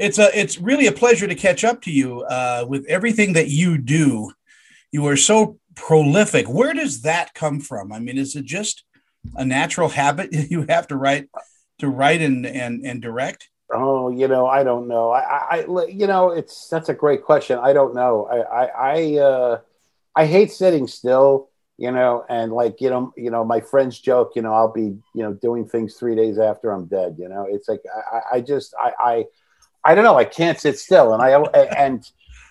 it's a it's really a pleasure to catch up to you uh, with everything that you do. You are so prolific. Where does that come from? I mean, is it just a natural habit you have to write to write and and, and direct? Oh, you know, I don't know. I, I, you know, it's that's a great question. I don't know. I, I, I, uh, I hate sitting still. You know, and like you know, you know, my friends joke. You know, I'll be you know doing things three days after I'm dead. You know, it's like I, I just I, I, I don't know. I can't sit still, and I and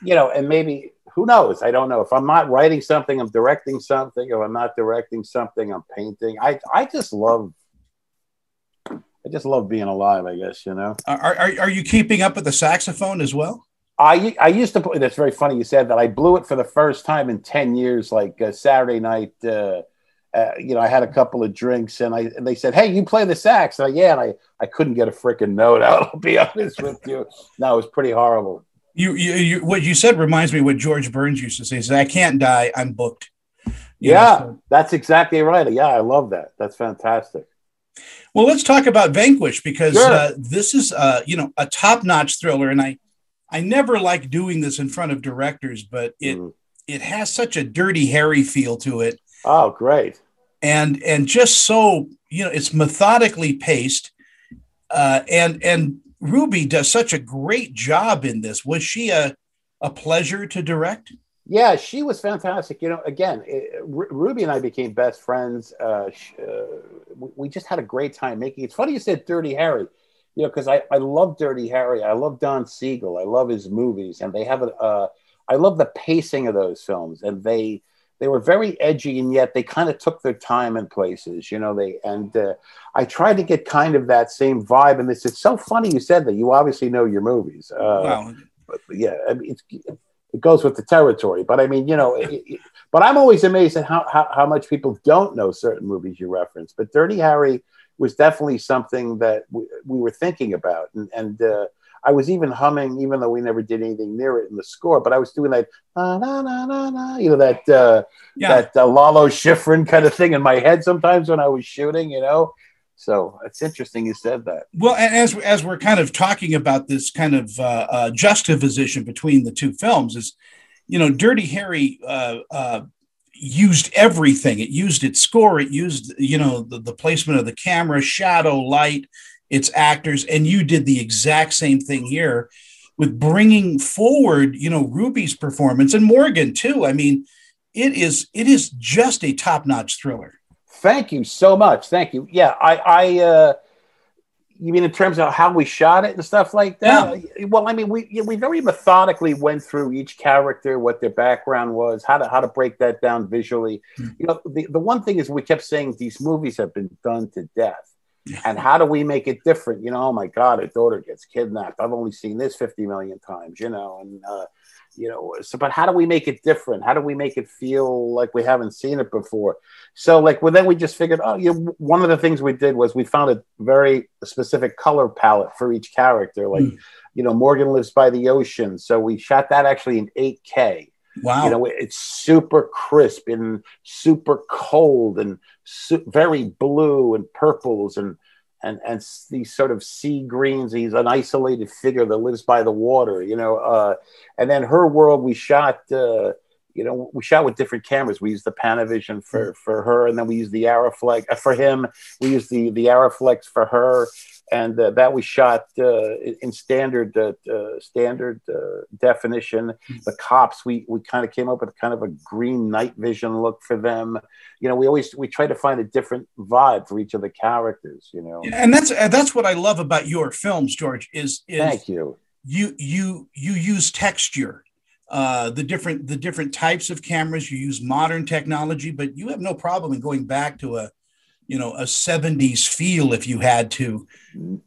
you know, and maybe who knows? I don't know. If I'm not writing something, I'm directing something. If I'm not directing something, I'm painting. I I just love I just love being alive, I guess, you know. Are, are, are you keeping up with the saxophone as well? I, I used to play, that's very funny you said that. I blew it for the first time in 10 years, like uh, Saturday night. Uh, uh, you know, I had a couple of drinks and I and they said, Hey, you play the sax? And I, yeah, and I, I couldn't get a freaking note out. I'll be honest with you. No, it was pretty horrible. You, you, you, what you said reminds me what George Burns used to say. He said, I can't die. I'm booked. You yeah, know, so. that's exactly right. Yeah, I love that. That's fantastic. Well, let's talk about Vanquish because sure. uh, this is uh, you know a top-notch thriller, and I I never like doing this in front of directors, but it mm. it has such a dirty Harry feel to it. Oh, great! And and just so you know, it's methodically paced, uh, and and Ruby does such a great job in this. Was she a a pleasure to direct? Yeah, she was fantastic. You know, again, it, R- Ruby and I became best friends. Uh, uh, we just had a great time making. It's funny you said Dirty Harry, you know, because I, I love Dirty Harry. I love Don Siegel. I love his movies, and they have a. Uh, I love the pacing of those films, and they they were very edgy, and yet they kind of took their time in places. You know, they and uh, I tried to get kind of that same vibe. And this it's so funny you said that. You obviously know your movies. Uh, wow. But yeah, I mean, it's it goes with the territory. But I mean, you know, it, it, but I'm always amazed at how, how, how much people don't know certain movies you reference. But Dirty Harry was definitely something that we, we were thinking about, and, and uh, I was even humming, even though we never did anything near it in the score. But I was doing that, na, na, na, na, you know, that uh, yeah. that uh, Lalo Schifrin kind of thing in my head sometimes when I was shooting, you know. So it's interesting you said that. Well, and as as we're kind of talking about this kind of uh, uh, juxtaposition between the two films, is you know, Dirty Harry uh, uh, used everything. It used its score. It used you know the, the placement of the camera, shadow, light, its actors, and you did the exact same thing here with bringing forward you know Ruby's performance and Morgan too. I mean, it is it is just a top notch thriller. Thank you so much. Thank you. Yeah, I, I, uh, you mean in terms of how we shot it and stuff like that? Yeah. Well, I mean, we we very methodically went through each character, what their background was, how to how to break that down visually. Mm-hmm. You know, the, the one thing is we kept saying these movies have been done to death. And how do we make it different? You know, oh my God, a daughter gets kidnapped. I've only seen this 50 million times, you know, and uh, you know so but how do we make it different how do we make it feel like we haven't seen it before so like well then we just figured oh you know, one of the things we did was we found a very specific color palette for each character like mm. you know morgan lives by the ocean so we shot that actually in 8k wow you know it's super crisp and super cold and su- very blue and purples and and and these sort of sea greens. He's an isolated figure that lives by the water, you know. Uh, and then her world, we shot. Uh, you know, we shot with different cameras. We used the Panavision for for her, and then we used the Arriflex uh, for him. We used the the Arriflex for her, and uh, that we shot uh, in standard uh, uh standard uh, definition. Hmm. The cops, we we kind of came up with kind of a green night vision look for them. You know, we always we try to find a different vibe for each of the characters. You know, and that's that's what I love about your films, George. Is, is thank you. You you you use texture. Uh, the different the different types of cameras you use modern technology but you have no problem in going back to a you know a 70s feel if you had to.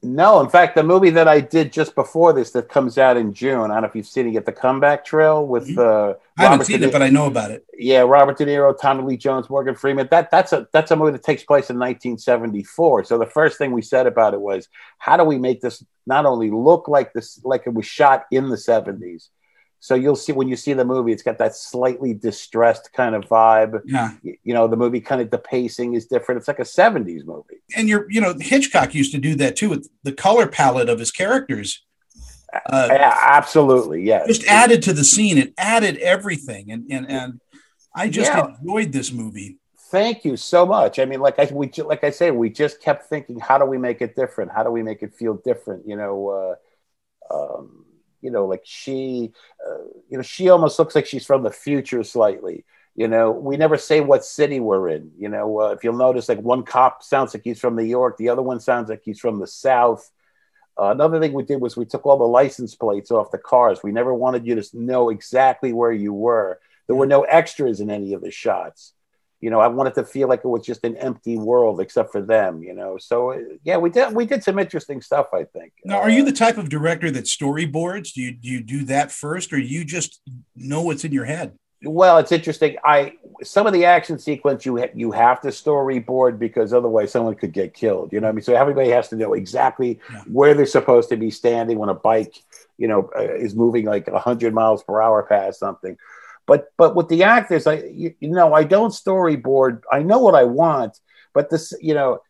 No in fact the movie that i did just before this that comes out in june i don't know if you've seen it yet the comeback trail with mm-hmm. uh i haven't seen it but i know about it. Yeah robert de niro tommy lee jones morgan freeman that that's a that's a movie that takes place in 1974 so the first thing we said about it was how do we make this not only look like this like it was shot in the 70s so you'll see when you see the movie, it's got that slightly distressed kind of vibe. Yeah. You know, the movie kind of the pacing is different. It's like a 70s movie. And you're, you know, Hitchcock used to do that too with the color palette of his characters. Uh, yeah, absolutely, yeah. Just added to the scene. It added everything, and and and I just yeah. enjoyed this movie. Thank you so much. I mean, like I we like I say, we just kept thinking, how do we make it different? How do we make it feel different? You know, uh, um, you know, like she, uh, you know, she almost looks like she's from the future slightly. You know, we never say what city we're in. You know, uh, if you'll notice, like one cop sounds like he's from New York, the other one sounds like he's from the South. Uh, another thing we did was we took all the license plates off the cars. We never wanted you to know exactly where you were. There were no extras in any of the shots. You know, I wanted to feel like it was just an empty world except for them. You know, so uh, yeah, we did we did some interesting stuff. I think. Now, are you uh, the type of director that storyboards? Do you do you do that first, or you just know what's in your head? Well, it's interesting. I some of the action sequence you ha- you have to storyboard because otherwise someone could get killed. You know what I mean? So everybody has to know exactly yeah. where they're supposed to be standing when a bike, you know, uh, is moving like hundred miles per hour past something. But but with the actors, I you, you know I don't storyboard. I know what I want, but this you know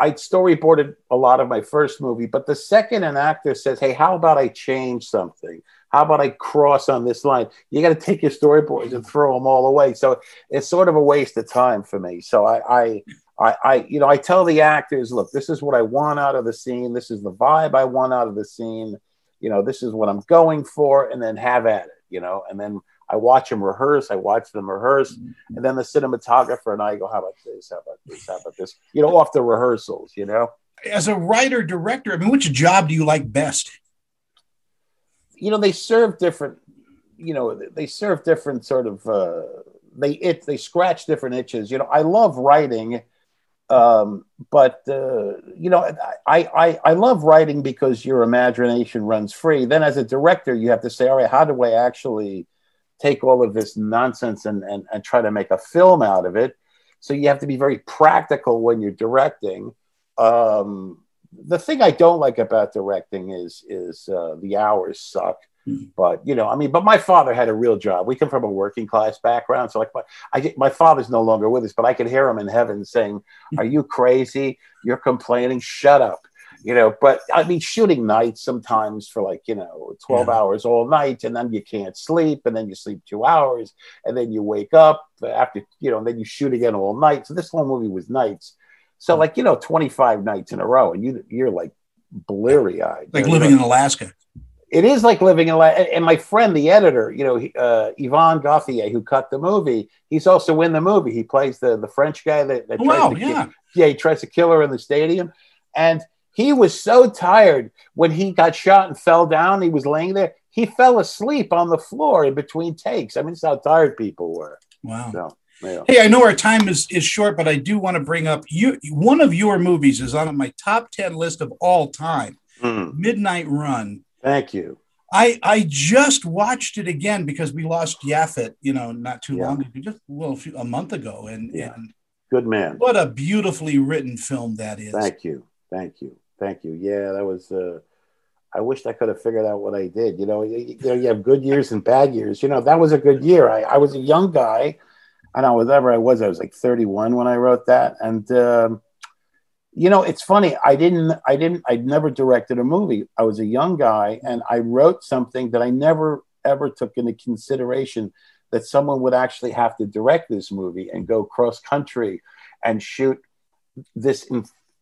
I storyboarded a lot of my first movie, but the second an actor says, "Hey, how about I change something? How about I cross on this line?" You got to take your storyboards and throw them all away. So it's sort of a waste of time for me. So I, I, I, I, you know, I tell the actors, "Look, this is what I want out of the scene. This is the vibe I want out of the scene. You know, this is what I'm going for," and then have at it. You know, and then I watch them rehearse. I watch them rehearse, mm-hmm. and then the cinematographer and I go, "How about this? How about this? How about this?" You know, off the rehearsals. You know, as a writer director, I mean, which job do you like best? You know, they serve different. You know, they serve different sort of. Uh, they it they scratch different itches. You know, I love writing. Um, but uh, you know, I, I I love writing because your imagination runs free. Then, as a director, you have to say, all right, how do I actually take all of this nonsense and, and, and try to make a film out of it. So you have to be very practical when you're directing. Um, the thing I don't like about directing is is uh, the hours suck. Mm-hmm. But you know, I mean, but my father had a real job. We come from a working class background, so like, my, I my father's no longer with us, but I can hear him in heaven saying, "Are you crazy? You're complaining. Shut up." You know but i mean shooting nights sometimes for like you know 12 yeah. hours all night and then you can't sleep and then you sleep two hours and then you wake up after you know and then you shoot again all night so this whole movie was nights so like you know 25 nights in a row and you you're like bleary eyed like living in alaska it is like living in Alaska. And my friend, the editor, you know, uh, Yvan Gauthier, who cut the movie, he's also in the movie. He plays the the French guy that, that oh, tries wow, to yeah. Kill, yeah, he tries to kill her in the stadium. And he was so tired when he got shot and fell down. He was laying there. He fell asleep on the floor in between takes. I mean, it's how tired people were. Wow. So, yeah. Hey, I know our time is, is short, but I do want to bring up you. One of your movies is on my top 10 list of all time mm. Midnight Run. Thank you. I, I just watched it again because we lost Yaphet, you know, not too yeah. long ago, just well, a, few, a month ago. And, yeah. and good man. What a beautifully written film that is. Thank you. Thank you. Thank you. Yeah, that was. Uh, I wished I could have figured out what I did. You know, you, you know, you have good years and bad years. You know, that was a good year. I, I was a young guy. I know whatever I was, I was like 31 when I wrote that. And um, you know, it's funny. I didn't. I didn't. I'd never directed a movie. I was a young guy, and I wrote something that I never ever took into consideration that someone would actually have to direct this movie and go cross country and shoot this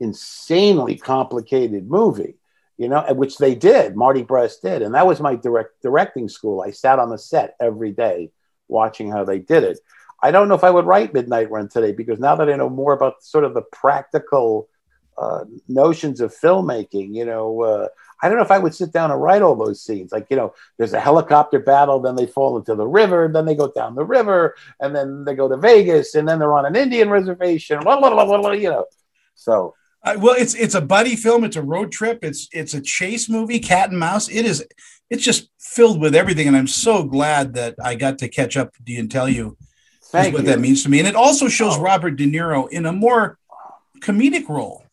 insanely complicated movie, you know, which they did. Marty Brest did, and that was my direct directing school. I sat on the set every day watching how they did it. I don't know if I would write Midnight Run today because now that I know more about sort of the practical uh, notions of filmmaking, you know, uh, I don't know if I would sit down and write all those scenes. Like, you know, there's a helicopter battle, then they fall into the river, then they go down the river, and then they go to Vegas, and then they're on an Indian reservation, blah, blah, blah, you know. So uh, well, it's it's a buddy film. It's a road trip. It's it's a chase movie, cat and mouse. It is. It's just filled with everything, and I'm so glad that I got to catch up to you and tell you what you. that means to me. And it also shows oh. Robert De Niro in a more comedic role.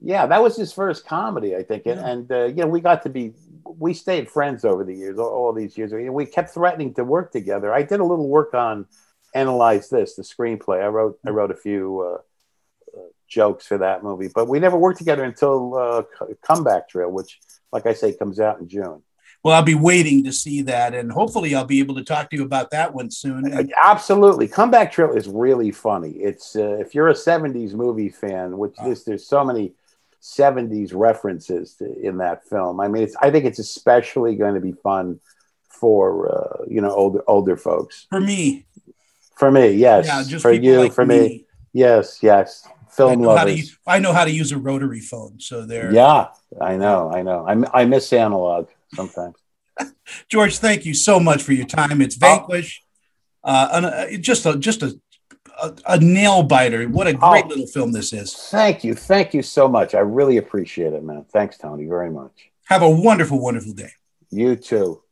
Yeah, that was his first comedy, I think, and, yeah. and uh, you know we got to be we stayed friends over the years, all, all these years. We kept threatening to work together. I did a little work on analyze this, the screenplay. I wrote I wrote a few. Uh, jokes for that movie. But we never worked together until uh, Comeback Trail, which like I say, comes out in June. Well, I'll be waiting to see that, and hopefully, I'll be able to talk to you about that one soon. And- Absolutely, Comeback Trail is really funny. It's uh, if you're a '70s movie fan, which Oh. there's so many '70s references to, in that film. I mean, it's I think it's especially going to be fun for uh, you know older older folks. for me, For me, yes. yeah, just for you, like for me. yes, yes. I Film know, how to, lovers. use- I know how to use a rotary phone, so there. Yeah, I know, I know. I miss analog sometimes. George, thank you so much for your time. It's Oh. Vanquish, uh, uh, just a just a, a a nail biter. What a great Oh. little film this is. Thank you, thank you so much. I really appreciate it, man. Thanks, Tony, very much. Have a wonderful, wonderful day. You too.